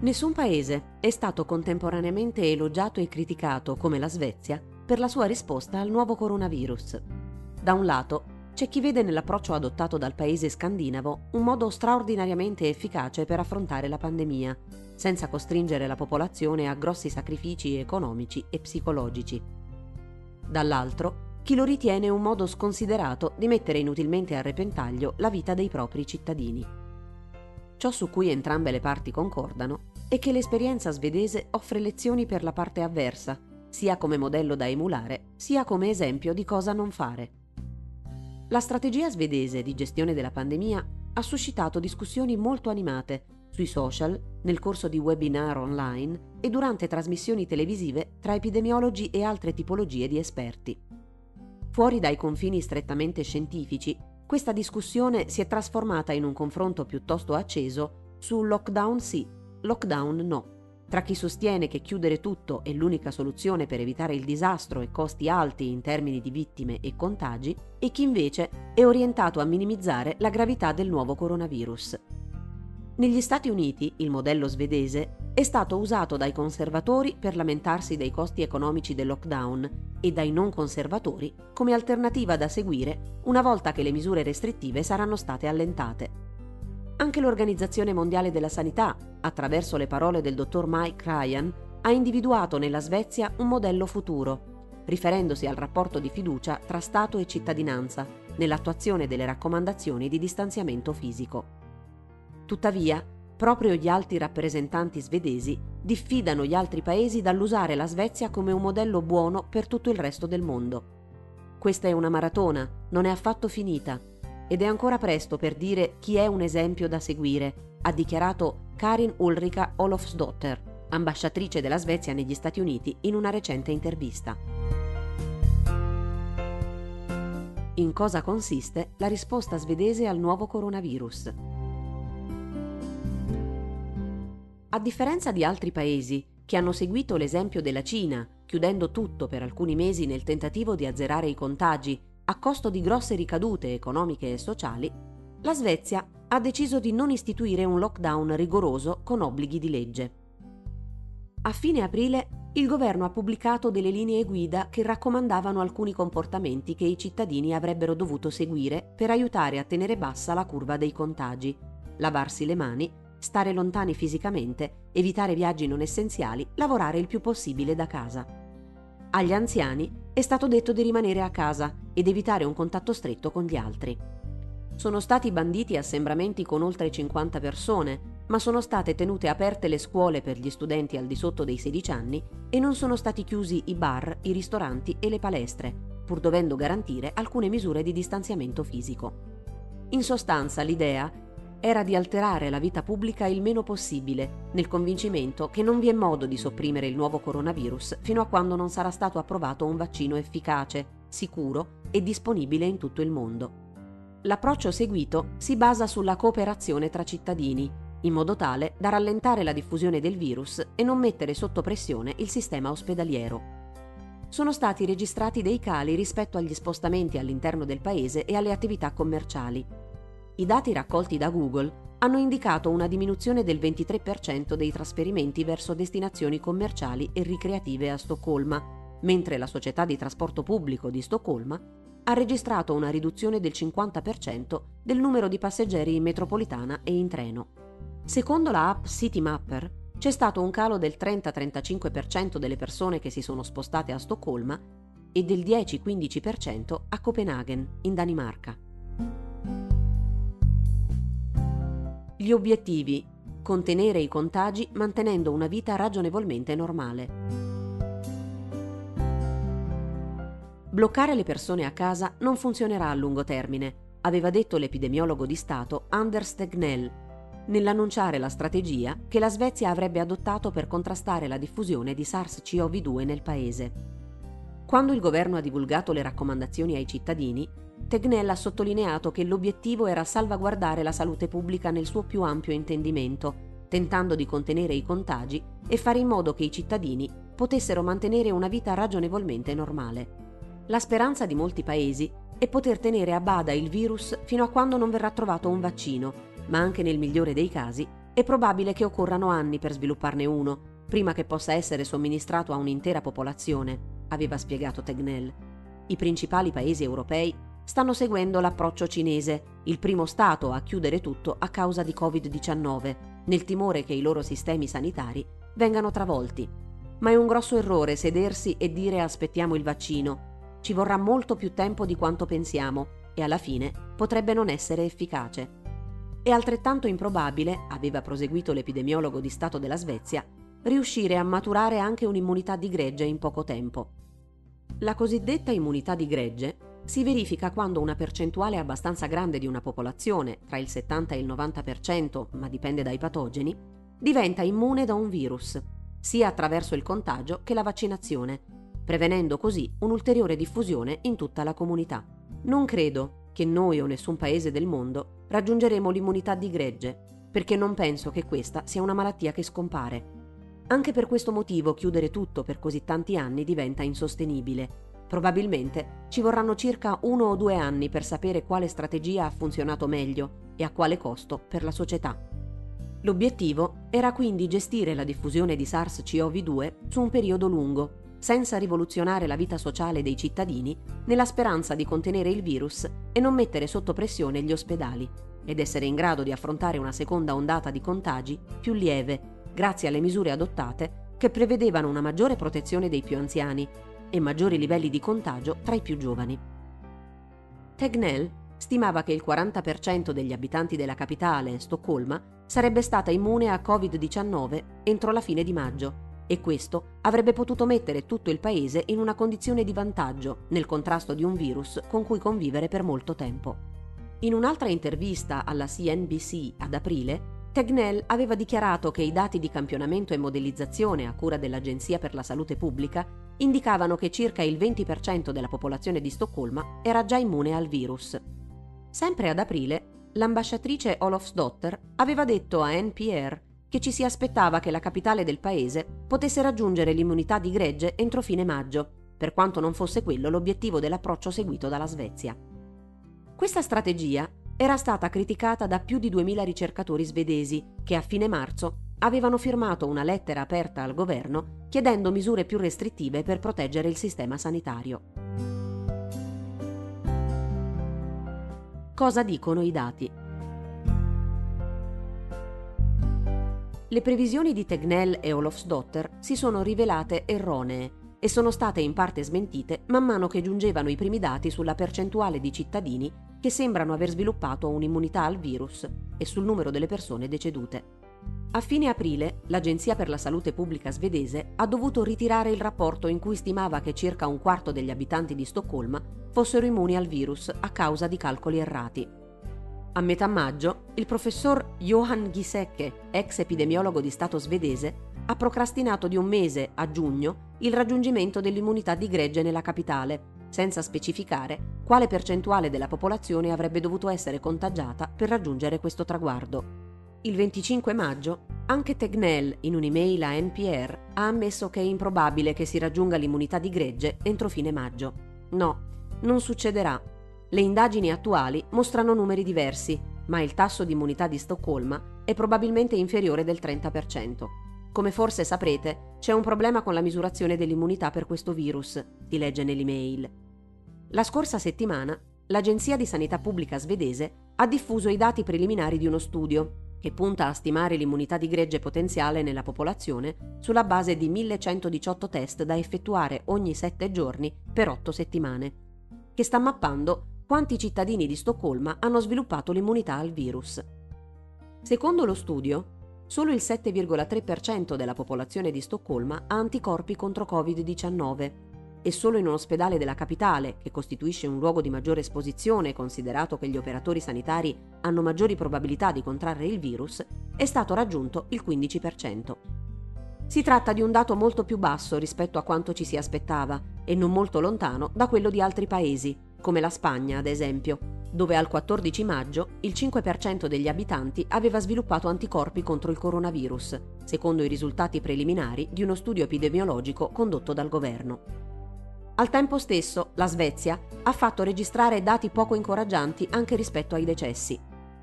Nessun paese è stato contemporaneamente elogiato e criticato come la Svezia per la sua risposta al nuovo coronavirus. Da un lato, c'è chi vede nell'approccio adottato dal paese scandinavo un modo straordinariamente efficace per affrontare la pandemia, senza costringere la popolazione a grossi sacrifici economici e psicologici. Dall'altro, chi lo ritiene un modo sconsiderato di mettere inutilmente a repentaglio la vita dei propri cittadini. Ciò su cui entrambe le parti concordano è che l'esperienza svedese offre lezioni per la parte avversa, sia come modello da emulare, sia come esempio di cosa non fare. La strategia svedese di gestione della pandemia ha suscitato discussioni molto animate sui social, nel corso di webinar online e durante trasmissioni televisive tra epidemiologi e altre tipologie di esperti. Fuori dai confini strettamente scientifici, questa discussione si è trasformata in un confronto piuttosto acceso su lockdown sì, lockdown no, tra chi sostiene che chiudere tutto è l'unica soluzione per evitare il disastro e costi alti in termini di vittime e contagi, e chi invece è orientato a minimizzare la gravità del nuovo coronavirus. Negli Stati Uniti il modello svedese è stato usato dai conservatori per lamentarsi dei costi economici del lockdown e dai non conservatori come alternativa da seguire una volta che le misure restrittive saranno state allentate. Anche l'Organizzazione Mondiale della Sanità, attraverso le parole del dottor Mike Ryan, ha individuato nella Svezia un modello futuro, riferendosi al rapporto di fiducia tra Stato e cittadinanza nell'attuazione delle raccomandazioni di distanziamento fisico. Tuttavia, proprio gli alti rappresentanti svedesi diffidano gli altri paesi dall'usare la Svezia come un modello buono per tutto il resto del mondo. Questa è una maratona, non è affatto finita, ed è ancora presto per dire chi è un esempio da seguire, ha dichiarato Karin Ulrika Olofsdotter, ambasciatrice della Svezia negli Stati Uniti, in una recente intervista. In cosa consiste la risposta svedese al nuovo coronavirus? A differenza di altri paesi che hanno seguito l'esempio della Cina, chiudendo tutto per alcuni mesi nel tentativo di azzerare i contagi a costo di grosse ricadute economiche e sociali, la Svezia ha deciso di non istituire un lockdown rigoroso con obblighi di legge. A fine aprile il governo ha pubblicato delle linee guida che raccomandavano alcuni comportamenti che i cittadini avrebbero dovuto seguire per aiutare a tenere bassa la curva dei contagi, lavarsi le mani, stare lontani fisicamente, evitare viaggi non essenziali, lavorare il più possibile da casa. Agli anziani è stato detto di rimanere a casa ed evitare un contatto stretto con gli altri. Sono stati banditi assembramenti con oltre 50 persone, ma sono state tenute aperte le scuole per gli studenti al di sotto dei 16 anni e non sono stati chiusi i bar, i ristoranti e le palestre, pur dovendo garantire alcune misure di distanziamento fisico. In sostanza l'idea era di alterare la vita pubblica il meno possibile, nel convincimento che non vi è modo di sopprimere il nuovo coronavirus fino a quando non sarà stato approvato un vaccino efficace, sicuro e disponibile in tutto il mondo. L'approccio seguito si basa sulla cooperazione tra cittadini, in modo tale da rallentare la diffusione del virus e non mettere sotto pressione il sistema ospedaliero. Sono stati registrati dei cali rispetto agli spostamenti all'interno del paese e alle attività commerciali, i dati raccolti da Google hanno indicato una diminuzione del 23% dei trasferimenti verso destinazioni commerciali e ricreative a Stoccolma, mentre la società di trasporto pubblico di Stoccolma ha registrato una riduzione del 50% del numero di passeggeri in metropolitana e in treno. Secondo la app Citymapper c'è stato un calo del 30-35% delle persone che si sono spostate a Stoccolma e del 10-15% a Copenaghen, in Danimarca. Gli obiettivi. Contenere i contagi mantenendo una vita ragionevolmente normale. Bloccare le persone a casa non funzionerà a lungo termine, aveva detto l'epidemiologo di Stato Anders Tegnell, nell'annunciare la strategia che la Svezia avrebbe adottato per contrastare la diffusione di SARS-CoV-2 nel paese. Quando il governo ha divulgato le raccomandazioni ai cittadini, Tegnell ha sottolineato che l'obiettivo era salvaguardare la salute pubblica nel suo più ampio intendimento, tentando di contenere i contagi e fare in modo che i cittadini potessero mantenere una vita ragionevolmente normale. La speranza di molti paesi è poter tenere a bada il virus fino a quando non verrà trovato un vaccino, ma anche nel migliore dei casi è probabile che occorrano anni per svilupparne uno, prima che possa essere somministrato a un'intera popolazione, aveva spiegato Tegnell. I principali paesi europei stanno seguendo l'approccio cinese, il primo Stato a chiudere tutto a causa di Covid-19, nel timore che i loro sistemi sanitari vengano travolti. Ma è un grosso errore sedersi e dire aspettiamo il vaccino. Ci vorrà molto più tempo di quanto pensiamo e alla fine potrebbe non essere efficace. È altrettanto improbabile, aveva proseguito l'epidemiologo di Stato della Svezia, riuscire a maturare anche un'immunità di gregge in poco tempo. La cosiddetta immunità di gregge si verifica quando una percentuale abbastanza grande di una popolazione, tra il 70 e il 90%, ma dipende dai patogeni, diventa immune da un virus, sia attraverso il contagio che la vaccinazione, prevenendo così un'ulteriore diffusione in tutta la comunità. Non credo che noi o nessun paese del mondo raggiungeremo l'immunità di gregge, perché non penso che questa sia una malattia che scompare. Anche per questo motivo chiudere tutto per così tanti anni diventa insostenibile. Probabilmente ci vorranno circa uno o due anni per sapere quale strategia ha funzionato meglio e a quale costo per la società. L'obiettivo era quindi gestire la diffusione di SARS-CoV-2 su un periodo lungo, senza rivoluzionare la vita sociale dei cittadini, nella speranza di contenere il virus e non mettere sotto pressione gli ospedali, ed essere in grado di affrontare una seconda ondata di contagi più lieve grazie alle misure adottate che prevedevano una maggiore protezione dei più anziani e maggiori livelli di contagio tra i più giovani. Tegnell stimava che il 40% degli abitanti della capitale, Stoccolma, sarebbe stata immune a Covid-19 entro la fine di maggio e questo avrebbe potuto mettere tutto il paese in una condizione di vantaggio nel contrasto di un virus con cui convivere per molto tempo. In un'altra intervista alla CNBC ad aprile, Tegnell aveva dichiarato che i dati di campionamento e modellizzazione a cura dell'Agenzia per la Salute Pubblica indicavano che circa il 20% della popolazione di Stoccolma era già immune al virus. Sempre ad aprile, l'ambasciatrice Olofsdotter aveva detto a NPR che ci si aspettava che la capitale del paese potesse raggiungere l'immunità di gregge entro fine maggio, per quanto non fosse quello l'obiettivo dell'approccio seguito dalla Svezia. Questa strategia era stata criticata da più di 2000 ricercatori svedesi che a fine marzo avevano firmato una lettera aperta al governo chiedendo misure più restrittive per proteggere il sistema sanitario. Cosa dicono i dati? Le previsioni di Tegnell e Olofsdotter si sono rivelate erronee e sono state in parte smentite man mano che giungevano i primi dati sulla percentuale di cittadini che sembrano aver sviluppato un'immunità al virus e sul numero delle persone decedute. A fine aprile l'Agenzia per la Salute Pubblica svedese ha dovuto ritirare il rapporto in cui stimava che circa un quarto degli abitanti di Stoccolma fossero immuni al virus a causa di calcoli errati. A metà maggio, il professor Johan Gisecke, ex epidemiologo di Stato svedese, ha procrastinato di un mese, a giugno, il raggiungimento dell'immunità di gregge nella capitale, senza specificare quale percentuale della popolazione avrebbe dovuto essere contagiata per raggiungere questo traguardo. Il 25 maggio, anche Tegnell, in un'email a NPR, ha ammesso che è improbabile che si raggiunga l'immunità di gregge entro fine maggio. No, non succederà. Le indagini attuali mostrano numeri diversi, ma il tasso di immunità di Stoccolma è probabilmente inferiore del 30%. Come forse saprete, c'è un problema con la misurazione dell'immunità per questo virus, si legge nell'email. La scorsa settimana l'Agenzia di Sanità Pubblica svedese ha diffuso i dati preliminari di uno studio che punta a stimare l'immunità di gregge potenziale nella popolazione sulla base di 1118 test da effettuare ogni 7 giorni per 8 settimane, che sta mappando quanti cittadini di Stoccolma hanno sviluppato l'immunità al virus. Secondo lo studio, solo il 7,3% della popolazione di Stoccolma ha anticorpi contro Covid-19 e solo in un ospedale della capitale, che costituisce un luogo di maggiore esposizione considerato che gli operatori sanitari hanno maggiori probabilità di contrarre il virus, è stato raggiunto il 15%. Si tratta di un dato molto più basso rispetto a quanto ci si aspettava e non molto lontano da quello di altri paesi, come la Spagna ad esempio, dove al 14 maggio il 5% degli abitanti aveva sviluppato anticorpi contro il coronavirus, secondo i risultati preliminari di uno studio epidemiologico condotto dal governo. Al tempo stesso, la Svezia ha fatto registrare dati poco incoraggianti anche rispetto ai decessi.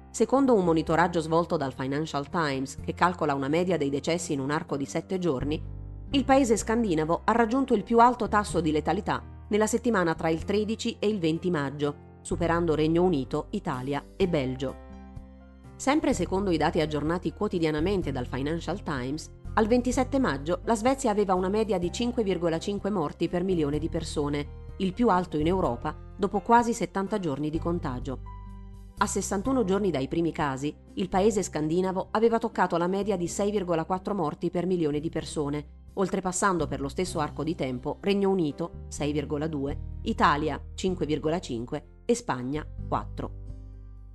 Secondo un monitoraggio svolto dal Financial Times, che calcola una media dei decessi in un arco di sette giorni, il paese scandinavo ha raggiunto il più alto tasso di letalità nella settimana tra il 13 e il 20 maggio, superando Regno Unito, Italia e Belgio. Sempre secondo i dati aggiornati quotidianamente dal Financial Times, al 27 maggio la Svezia aveva una media di 5,5 morti per milione di persone, il più alto in Europa dopo quasi 70 giorni di contagio. A 61 giorni dai primi casi, il paese scandinavo aveva toccato la media di 6,4 morti per milione di persone, oltrepassando per lo stesso arco di tempo Regno Unito 6,2, Italia 5,5 e Spagna 4.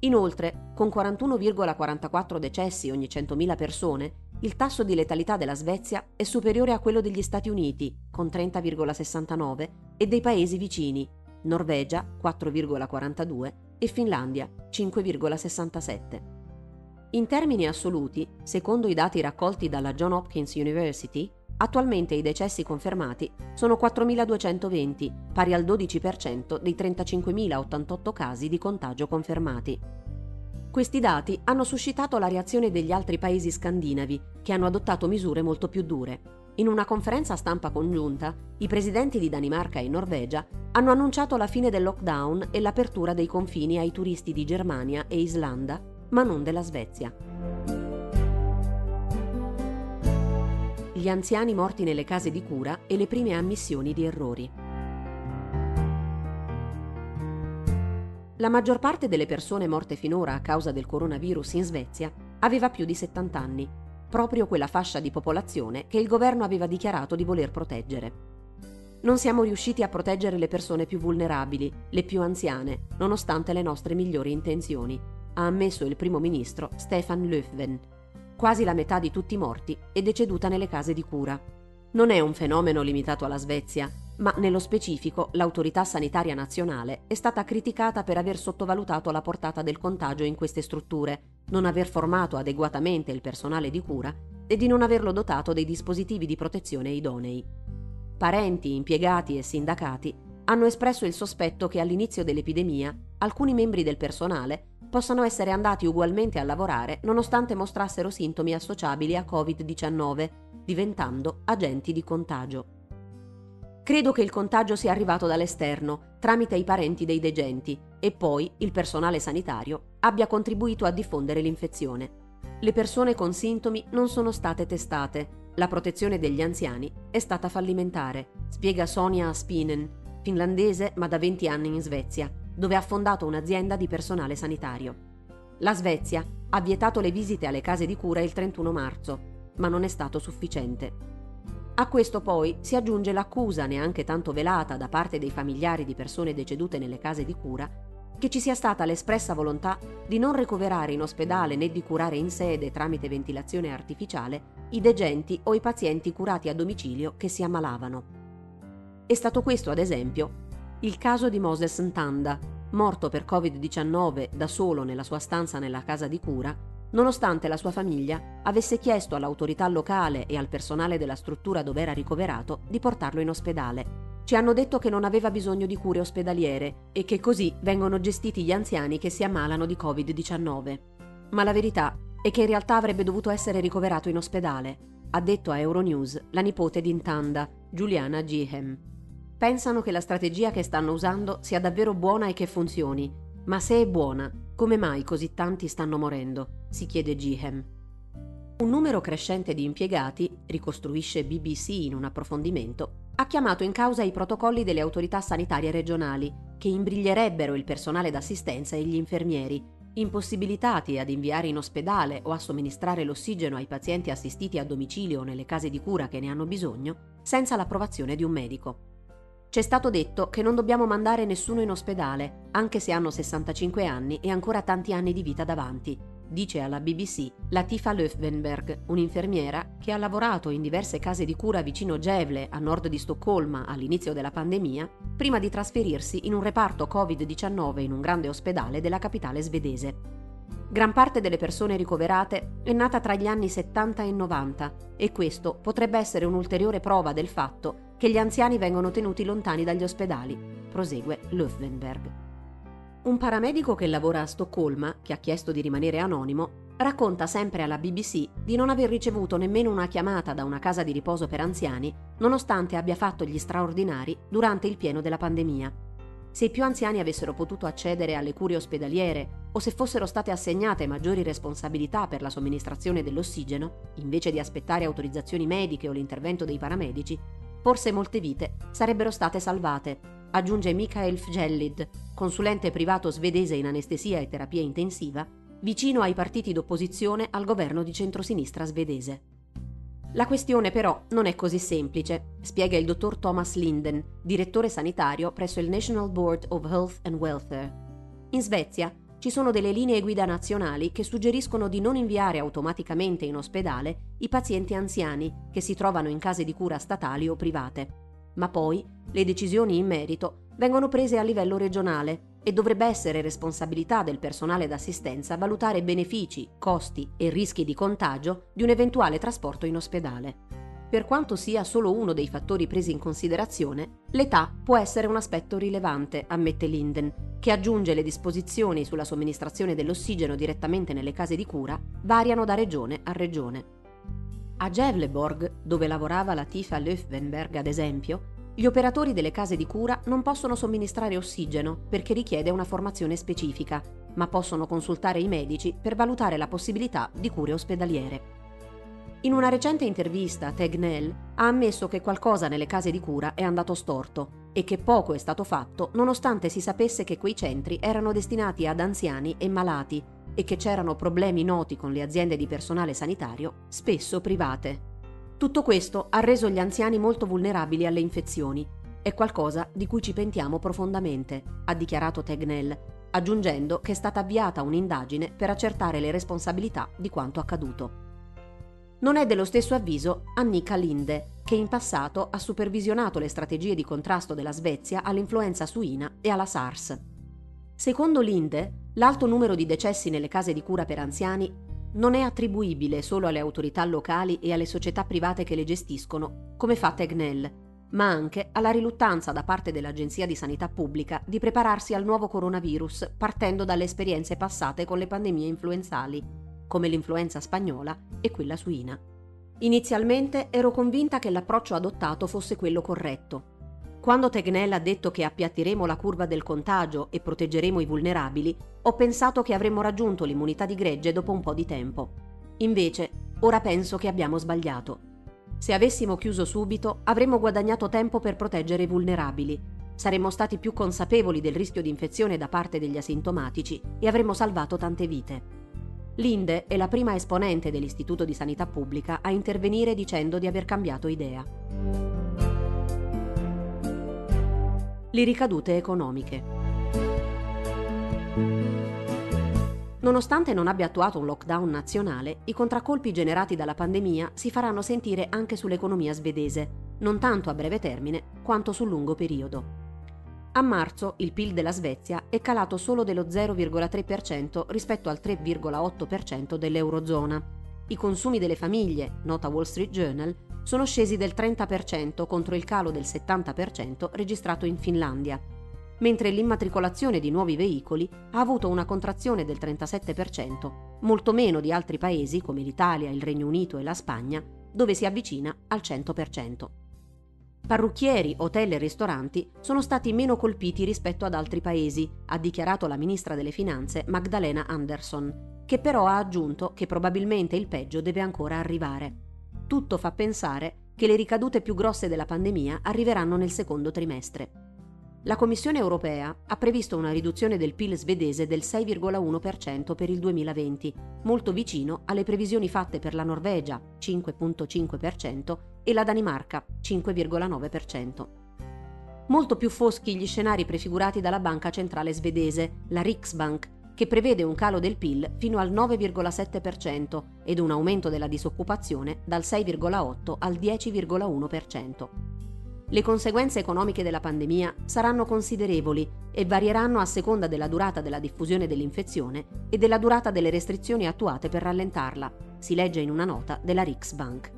Inoltre, con 41,44 decessi ogni 100.000 persone, il tasso di letalità della Svezia è superiore a quello degli Stati Uniti, con 30,69, e dei paesi vicini, Norvegia 4,42 e Finlandia 5,67. In termini assoluti, secondo i dati raccolti dalla John Hopkins University, attualmente i decessi confermati sono 4.220, pari al 12% dei 35.088 casi di contagio confermati. Questi dati hanno suscitato la reazione degli altri paesi scandinavi, che hanno adottato misure molto più dure. In una conferenza stampa congiunta, i presidenti di Danimarca e Norvegia hanno annunciato la fine del lockdown e l'apertura dei confini ai turisti di Germania e Islanda, ma non della Svezia. Gli anziani morti nelle case di cura e le prime ammissioni di errori. La maggior parte delle persone morte finora a causa del coronavirus in Svezia aveva più di 70 anni, proprio quella fascia di popolazione che il governo aveva dichiarato di voler proteggere. Non siamo riusciti a proteggere le persone più vulnerabili, le più anziane, nonostante le nostre migliori intenzioni, ha ammesso il primo ministro Stefan Löfven. Quasi la metà di tutti i morti è deceduta nelle case di cura. Non è un fenomeno limitato alla Svezia, ma nello specifico l'autorità sanitaria nazionale è stata criticata per aver sottovalutato la portata del contagio in queste strutture, non aver formato adeguatamente il personale di cura e di non averlo dotato dei dispositivi di protezione idonei. Parenti, impiegati e sindacati hanno espresso il sospetto che all'inizio dell'epidemia alcuni membri del personale possano essere andati ugualmente a lavorare nonostante mostrassero sintomi associabili a Covid-19, diventando agenti di contagio. Credo che il contagio sia arrivato dall'esterno, tramite i parenti dei degenti, e poi il personale sanitario abbia contribuito a diffondere l'infezione. Le persone con sintomi non sono state testate. La protezione degli anziani è stata fallimentare, spiega Sonia Aspinen, finlandese ma da 20 anni in Svezia, dove ha fondato un'azienda di personale sanitario. La Svezia ha vietato le visite alle case di cura il 31 marzo, ma non è stato sufficiente. A questo poi si aggiunge l'accusa neanche tanto velata da parte dei familiari di persone decedute nelle case di cura che ci sia stata l'espressa volontà di non ricoverare in ospedale né di curare in sede tramite ventilazione artificiale i degenti o i pazienti curati a domicilio che si ammalavano. È stato questo, ad esempio, il caso di Moses Ntanda, morto per Covid-19 da solo nella sua stanza nella casa di cura nonostante la sua famiglia avesse chiesto all'autorità locale e al personale della struttura dove era ricoverato di portarlo in ospedale. Ci hanno detto che non aveva bisogno di cure ospedaliere e che così vengono gestiti gli anziani che si ammalano di Covid-19. Ma la verità è che in realtà avrebbe dovuto essere ricoverato in ospedale, ha detto a Euronews la nipote di Intanda, Giuliana Gihem. Pensano che la strategia che stanno usando sia davvero buona e che funzioni, ma se è buona, come mai così tanti stanno morendo? si chiede Gihem. Un numero crescente di impiegati, ricostruisce BBC in un approfondimento, ha chiamato in causa i protocolli delle autorità sanitarie regionali, che imbriglierebbero il personale d'assistenza e gli infermieri, impossibilitati ad inviare in ospedale o a somministrare l'ossigeno ai pazienti assistiti a domicilio o nelle case di cura che ne hanno bisogno, senza l'approvazione di un medico. C'è stato detto che non dobbiamo mandare nessuno in ospedale, anche se hanno 65 anni e ancora tanti anni di vita davanti, dice alla BBC Latifa Löfvenberg, un'infermiera che ha lavorato in diverse case di cura vicino Gevle, a nord di Stoccolma, all'inizio della pandemia, prima di trasferirsi in un reparto Covid-19 in un grande ospedale della capitale svedese. Gran parte delle persone ricoverate è nata tra gli anni 70 e 90 e questo potrebbe essere un'ulteriore prova del fatto che gli anziani vengono tenuti lontani dagli ospedali, prosegue Löfvenberg. Un paramedico che lavora a Stoccolma, che ha chiesto di rimanere anonimo, racconta sempre alla BBC di non aver ricevuto nemmeno una chiamata da una casa di riposo per anziani, nonostante abbia fatto gli straordinari durante il pieno della pandemia. Se i più anziani avessero potuto accedere alle cure ospedaliere o se fossero state assegnate maggiori responsabilità per la somministrazione dell'ossigeno, invece di aspettare autorizzazioni mediche o l'intervento dei paramedici, forse molte vite sarebbero state salvate, aggiunge Mikael Fjellid, consulente privato svedese in anestesia e terapia intensiva, vicino ai partiti d'opposizione al governo di centrosinistra svedese. La questione però non è così semplice, spiega il dottor Thomas Linden, direttore sanitario presso il National Board of Health and Welfare. In Svezia ci sono delle linee guida nazionali che suggeriscono di non inviare automaticamente in ospedale i pazienti anziani che si trovano in case di cura statali o private. Ma poi le decisioni in merito vengono prese a livello regionale e dovrebbe essere responsabilità del personale d'assistenza valutare benefici, costi e rischi di contagio di un eventuale trasporto in ospedale. Per quanto sia solo uno dei fattori presi in considerazione, l'età può essere un aspetto rilevante, ammette Linden, che aggiunge le disposizioni sulla somministrazione dell'ossigeno direttamente nelle case di cura variano da regione a regione. A Gevleborg, dove lavorava la Tifa Löfvenberg ad esempio, gli operatori delle case di cura non possono somministrare ossigeno perché richiede una formazione specifica, ma possono consultare i medici per valutare la possibilità di cure ospedaliere. In una recente intervista, Tegnell ha ammesso che qualcosa nelle case di cura è andato storto e che poco è stato fatto nonostante si sapesse che quei centri erano destinati ad anziani e malati e che c'erano problemi noti con le aziende di personale sanitario, spesso private. Tutto questo ha reso gli anziani molto vulnerabili alle infezioni. È qualcosa di cui ci pentiamo profondamente, ha dichiarato Tegnell, aggiungendo che è stata avviata un'indagine per accertare le responsabilità di quanto accaduto. Non è dello stesso avviso Annika Linde, che in passato ha supervisionato le strategie di contrasto della Svezia all'influenza suina e alla SARS. Secondo Linde, l'alto numero di decessi nelle case di cura per anziani non è attribuibile solo alle autorità locali e alle società private che le gestiscono, come fa Tegnell, ma anche alla riluttanza da parte dell'Agenzia di Sanità Pubblica di prepararsi al nuovo coronavirus partendo dalle esperienze passate con le pandemie influenzali, come l'influenza spagnola e quella suina. Inizialmente ero convinta che l'approccio adottato fosse quello corretto, quando Tegnell ha detto che appiattiremo la curva del contagio e proteggeremo i vulnerabili, ho pensato che avremmo raggiunto l'immunità di gregge dopo un po' di tempo. Invece, ora penso che abbiamo sbagliato. Se avessimo chiuso subito, avremmo guadagnato tempo per proteggere i vulnerabili. Saremmo stati più consapevoli del rischio di infezione da parte degli asintomatici e avremmo salvato tante vite. Linde è la prima esponente dell'Istituto di Sanità Pubblica a intervenire dicendo di aver cambiato idea. le ricadute economiche. Nonostante non abbia attuato un lockdown nazionale, i contraccolpi generati dalla pandemia si faranno sentire anche sull'economia svedese, non tanto a breve termine quanto sul lungo periodo. A marzo il PIL della Svezia è calato solo dello 0,3% rispetto al 3,8% dell'Eurozona. I consumi delle famiglie, nota Wall Street Journal, sono scesi del 30% contro il calo del 70% registrato in Finlandia, mentre l'immatricolazione di nuovi veicoli ha avuto una contrazione del 37%, molto meno di altri paesi come l'Italia, il Regno Unito e la Spagna, dove si avvicina al 100%. Parrucchieri, hotel e ristoranti sono stati meno colpiti rispetto ad altri paesi, ha dichiarato la ministra delle Finanze Magdalena Anderson, che però ha aggiunto che probabilmente il peggio deve ancora arrivare. Tutto fa pensare che le ricadute più grosse della pandemia arriveranno nel secondo trimestre. La Commissione europea ha previsto una riduzione del PIL svedese del 6,1% per il 2020, molto vicino alle previsioni fatte per la Norvegia, 5,5%, e la Danimarca, 5,9%. Molto più foschi gli scenari prefigurati dalla Banca Centrale Svedese, la Riksbank, che prevede un calo del PIL fino al 9,7% ed un aumento della disoccupazione dal 6,8 al 10,1%. Le conseguenze economiche della pandemia saranno considerevoli e varieranno a seconda della durata della diffusione dell'infezione e della durata delle restrizioni attuate per rallentarla, si legge in una nota della Riksbank.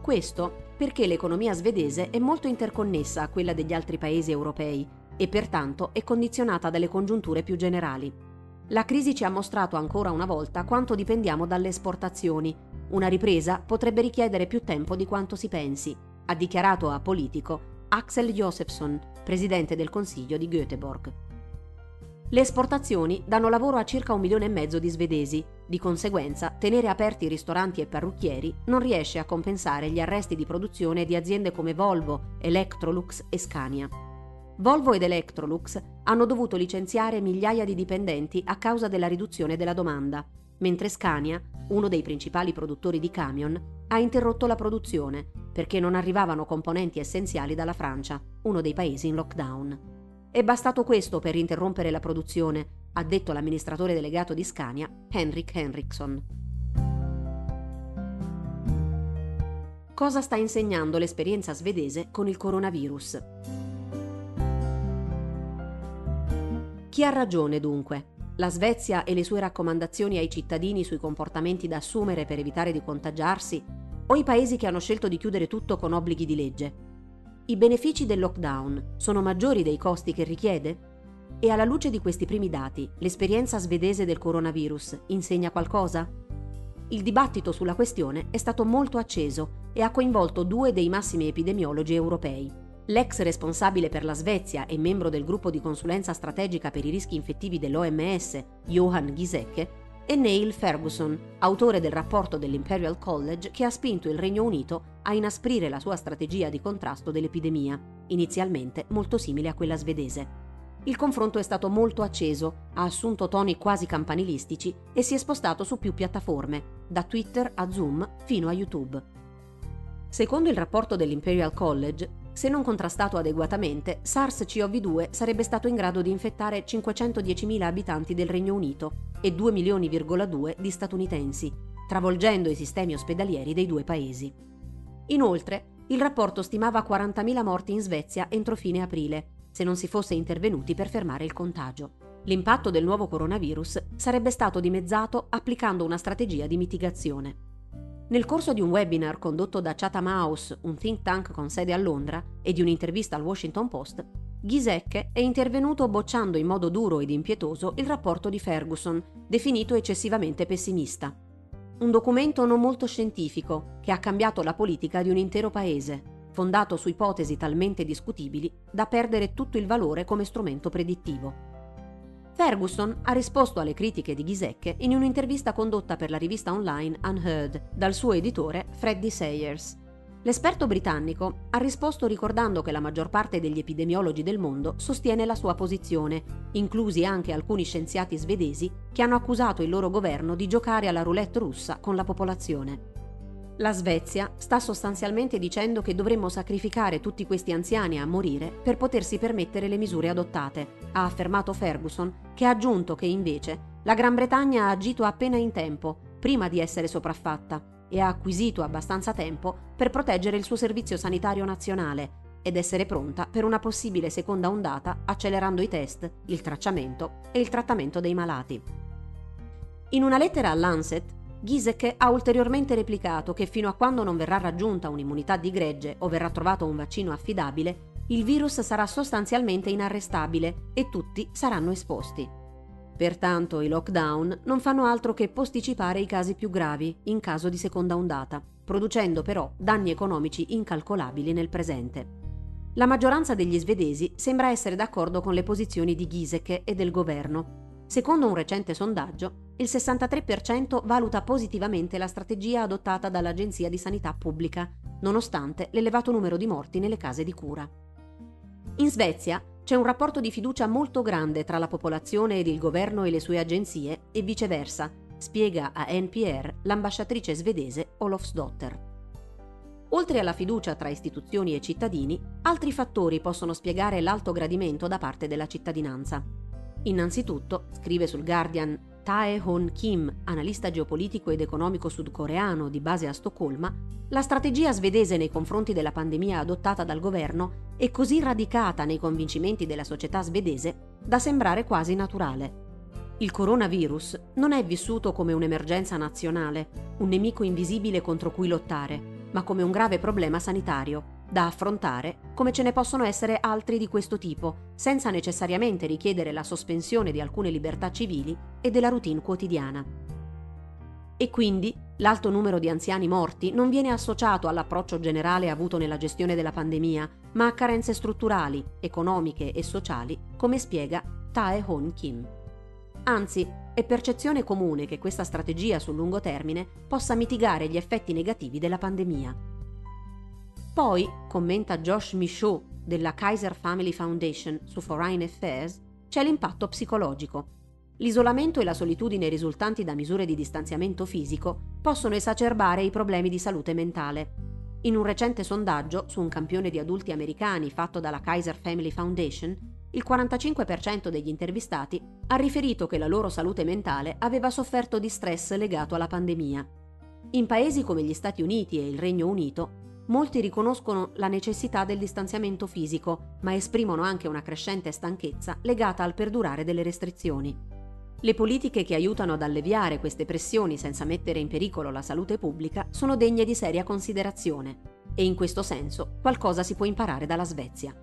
Questo perché l'economia svedese è molto interconnessa a quella degli altri paesi europei e pertanto è condizionata dalle congiunture più generali. La crisi ci ha mostrato ancora una volta quanto dipendiamo dalle esportazioni. Una ripresa potrebbe richiedere più tempo di quanto si pensi, ha dichiarato a Politico Axel Josefsson, presidente del Consiglio di Göteborg. Le esportazioni danno lavoro a circa un milione e mezzo di svedesi, di conseguenza tenere aperti ristoranti e parrucchieri non riesce a compensare gli arresti di produzione di aziende come Volvo, Electrolux e Scania. Volvo ed Electrolux hanno dovuto licenziare migliaia di dipendenti a causa della riduzione della domanda, mentre Scania, uno dei principali produttori di camion, ha interrotto la produzione perché non arrivavano componenti essenziali dalla Francia, uno dei paesi in lockdown. È bastato questo per interrompere la produzione, ha detto l'amministratore delegato di Scania, Henrik Henriksson. Cosa sta insegnando l'esperienza svedese con il coronavirus? Chi ha ragione dunque? La Svezia e le sue raccomandazioni ai cittadini sui comportamenti da assumere per evitare di contagiarsi o i paesi che hanno scelto di chiudere tutto con obblighi di legge? I benefici del lockdown sono maggiori dei costi che richiede? E alla luce di questi primi dati, l'esperienza svedese del coronavirus insegna qualcosa? Il dibattito sulla questione è stato molto acceso e ha coinvolto due dei massimi epidemiologi europei, L'ex responsabile per la Svezia e membro del gruppo di consulenza strategica per i rischi infettivi dell'OMS, Johan Gisecke, e Neil Ferguson, autore del rapporto dell'Imperial College che ha spinto il Regno Unito a inasprire la sua strategia di contrasto dell'epidemia, inizialmente molto simile a quella svedese. Il confronto è stato molto acceso, ha assunto toni quasi campanilistici e si è spostato su più piattaforme, da Twitter a Zoom fino a YouTube. Secondo il rapporto dell'Imperial College, se non contrastato adeguatamente, SARS-CoV-2 sarebbe stato in grado di infettare 510.000 abitanti del Regno Unito e 2 milioni,2 di statunitensi, travolgendo i sistemi ospedalieri dei due paesi. Inoltre, il rapporto stimava 40.000 morti in Svezia entro fine aprile, se non si fosse intervenuti per fermare il contagio. L'impatto del nuovo coronavirus sarebbe stato dimezzato applicando una strategia di mitigazione. Nel corso di un webinar condotto da Chatham House, un think tank con sede a Londra, e di un'intervista al Washington Post, Ghisecche è intervenuto bocciando in modo duro ed impietoso il rapporto di Ferguson, definito eccessivamente pessimista. Un documento non molto scientifico che ha cambiato la politica di un intero paese, fondato su ipotesi talmente discutibili da perdere tutto il valore come strumento predittivo. Ferguson ha risposto alle critiche di Ghisecche in un'intervista condotta per la rivista online Unheard dal suo editore Freddy Sayers. L'esperto britannico ha risposto ricordando che la maggior parte degli epidemiologi del mondo sostiene la sua posizione, inclusi anche alcuni scienziati svedesi che hanno accusato il loro governo di giocare alla roulette russa con la popolazione. La Svezia sta sostanzialmente dicendo che dovremmo sacrificare tutti questi anziani a morire per potersi permettere le misure adottate, ha affermato Ferguson, che ha aggiunto che invece la Gran Bretagna ha agito appena in tempo, prima di essere sopraffatta, e ha acquisito abbastanza tempo per proteggere il suo servizio sanitario nazionale ed essere pronta per una possibile seconda ondata accelerando i test, il tracciamento e il trattamento dei malati. In una lettera all'Ancet, Giseke ha ulteriormente replicato che fino a quando non verrà raggiunta un'immunità di gregge o verrà trovato un vaccino affidabile, il virus sarà sostanzialmente inarrestabile e tutti saranno esposti. Pertanto i lockdown non fanno altro che posticipare i casi più gravi in caso di seconda ondata, producendo però danni economici incalcolabili nel presente. La maggioranza degli svedesi sembra essere d'accordo con le posizioni di Giseke e del governo, Secondo un recente sondaggio, il 63% valuta positivamente la strategia adottata dall'Agenzia di Sanità Pubblica, nonostante l'elevato numero di morti nelle case di cura. In Svezia c'è un rapporto di fiducia molto grande tra la popolazione ed il governo e le sue agenzie e viceversa, spiega a NPR l'ambasciatrice svedese Olofsdotter. Oltre alla fiducia tra istituzioni e cittadini, altri fattori possono spiegare l'alto gradimento da parte della cittadinanza. Innanzitutto, scrive sul Guardian Tae Hon Kim, analista geopolitico ed economico sudcoreano di base a Stoccolma, la strategia svedese nei confronti della pandemia adottata dal governo è così radicata nei convincimenti della società svedese da sembrare quasi naturale. Il coronavirus non è vissuto come un'emergenza nazionale, un nemico invisibile contro cui lottare, ma come un grave problema sanitario da affrontare come ce ne possono essere altri di questo tipo, senza necessariamente richiedere la sospensione di alcune libertà civili e della routine quotidiana. E quindi l'alto numero di anziani morti non viene associato all'approccio generale avuto nella gestione della pandemia, ma a carenze strutturali, economiche e sociali, come spiega Tae Hon Kim. Anzi, è percezione comune che questa strategia sul lungo termine possa mitigare gli effetti negativi della pandemia. Poi, commenta Josh Michaud della Kaiser Family Foundation su Foreign Affairs, c'è l'impatto psicologico. L'isolamento e la solitudine risultanti da misure di distanziamento fisico possono esacerbare i problemi di salute mentale. In un recente sondaggio su un campione di adulti americani fatto dalla Kaiser Family Foundation, il 45% degli intervistati ha riferito che la loro salute mentale aveva sofferto di stress legato alla pandemia. In paesi come gli Stati Uniti e il Regno Unito, molti riconoscono la necessità del distanziamento fisico, ma esprimono anche una crescente stanchezza legata al perdurare delle restrizioni. Le politiche che aiutano ad alleviare queste pressioni senza mettere in pericolo la salute pubblica sono degne di seria considerazione e in questo senso qualcosa si può imparare dalla Svezia.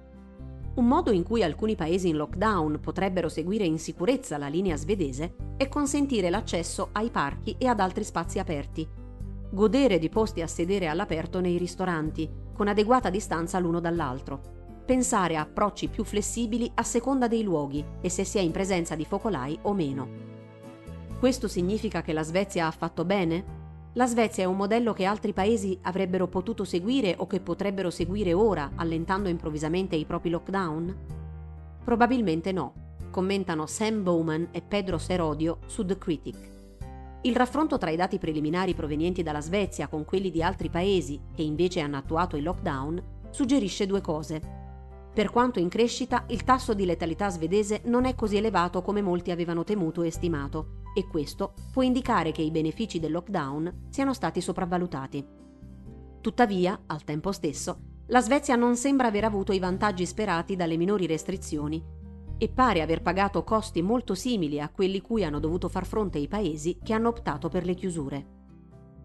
Un modo in cui alcuni paesi in lockdown potrebbero seguire in sicurezza la linea svedese è consentire l'accesso ai parchi e ad altri spazi aperti, godere di posti a sedere all'aperto nei ristoranti, con adeguata distanza l'uno dall'altro. Pensare a approcci più flessibili a seconda dei luoghi e se si è in presenza di focolai o meno. Questo significa che la Svezia ha fatto bene? La Svezia è un modello che altri paesi avrebbero potuto seguire o che potrebbero seguire ora, allentando improvvisamente i propri lockdown? Probabilmente no, commentano Sam Bowman e Pedro Serodio su The Critic. Il raffronto tra i dati preliminari provenienti dalla Svezia con quelli di altri paesi che invece hanno attuato il lockdown suggerisce due cose. Per quanto in crescita, il tasso di letalità svedese non è così elevato come molti avevano temuto e stimato, e questo può indicare che i benefici del lockdown siano stati sopravvalutati. Tuttavia, al tempo stesso, la Svezia non sembra aver avuto i vantaggi sperati dalle minori restrizioni e pare aver pagato costi molto simili a quelli cui hanno dovuto far fronte i paesi che hanno optato per le chiusure.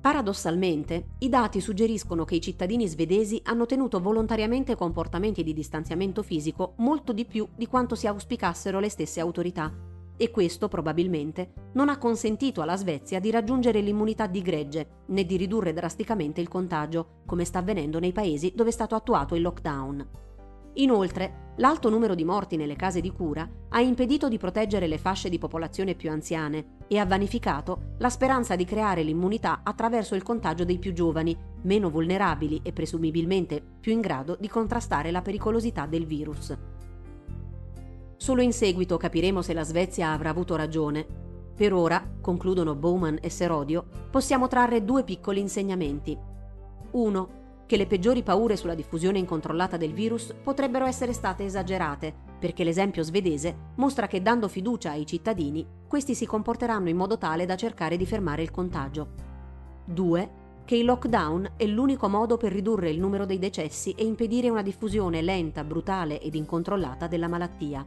Paradossalmente, i dati suggeriscono che i cittadini svedesi hanno tenuto volontariamente comportamenti di distanziamento fisico molto di più di quanto si auspicassero le stesse autorità e questo probabilmente non ha consentito alla Svezia di raggiungere l'immunità di gregge né di ridurre drasticamente il contagio, come sta avvenendo nei paesi dove è stato attuato il lockdown. Inoltre, l'alto numero di morti nelle case di cura ha impedito di proteggere le fasce di popolazione più anziane e ha vanificato la speranza di creare l'immunità attraverso il contagio dei più giovani, meno vulnerabili e presumibilmente più in grado di contrastare la pericolosità del virus. Solo in seguito capiremo se la Svezia avrà avuto ragione. Per ora, concludono Bowman e Serodio, possiamo trarre due piccoli insegnamenti. 1 che le peggiori paure sulla diffusione incontrollata del virus potrebbero essere state esagerate, perché l'esempio svedese mostra che dando fiducia ai cittadini, questi si comporteranno in modo tale da cercare di fermare il contagio. 2. Che il lockdown è l'unico modo per ridurre il numero dei decessi e impedire una diffusione lenta, brutale ed incontrollata della malattia.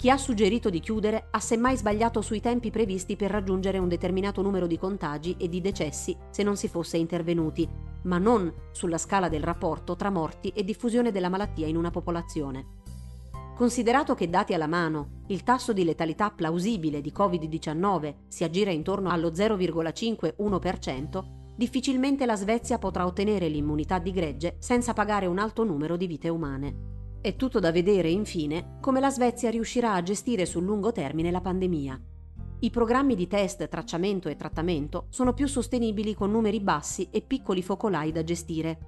Chi ha suggerito di chiudere ha semmai sbagliato sui tempi previsti per raggiungere un determinato numero di contagi e di decessi se non si fosse intervenuti, ma non sulla scala del rapporto tra morti e diffusione della malattia in una popolazione. Considerato che dati alla mano il tasso di letalità plausibile di Covid-19 si aggira intorno allo 0,5-1%, difficilmente la Svezia potrà ottenere l'immunità di gregge senza pagare un alto numero di vite umane. È tutto da vedere, infine, come la Svezia riuscirà a gestire sul lungo termine la pandemia. I programmi di test, tracciamento e trattamento sono più sostenibili con numeri bassi e piccoli focolai da gestire.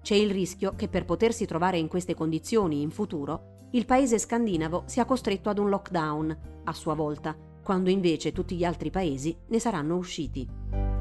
C'è il rischio che per potersi trovare in queste condizioni in futuro, il paese scandinavo sia costretto ad un lockdown, a sua volta, quando invece tutti gli altri paesi ne saranno usciti.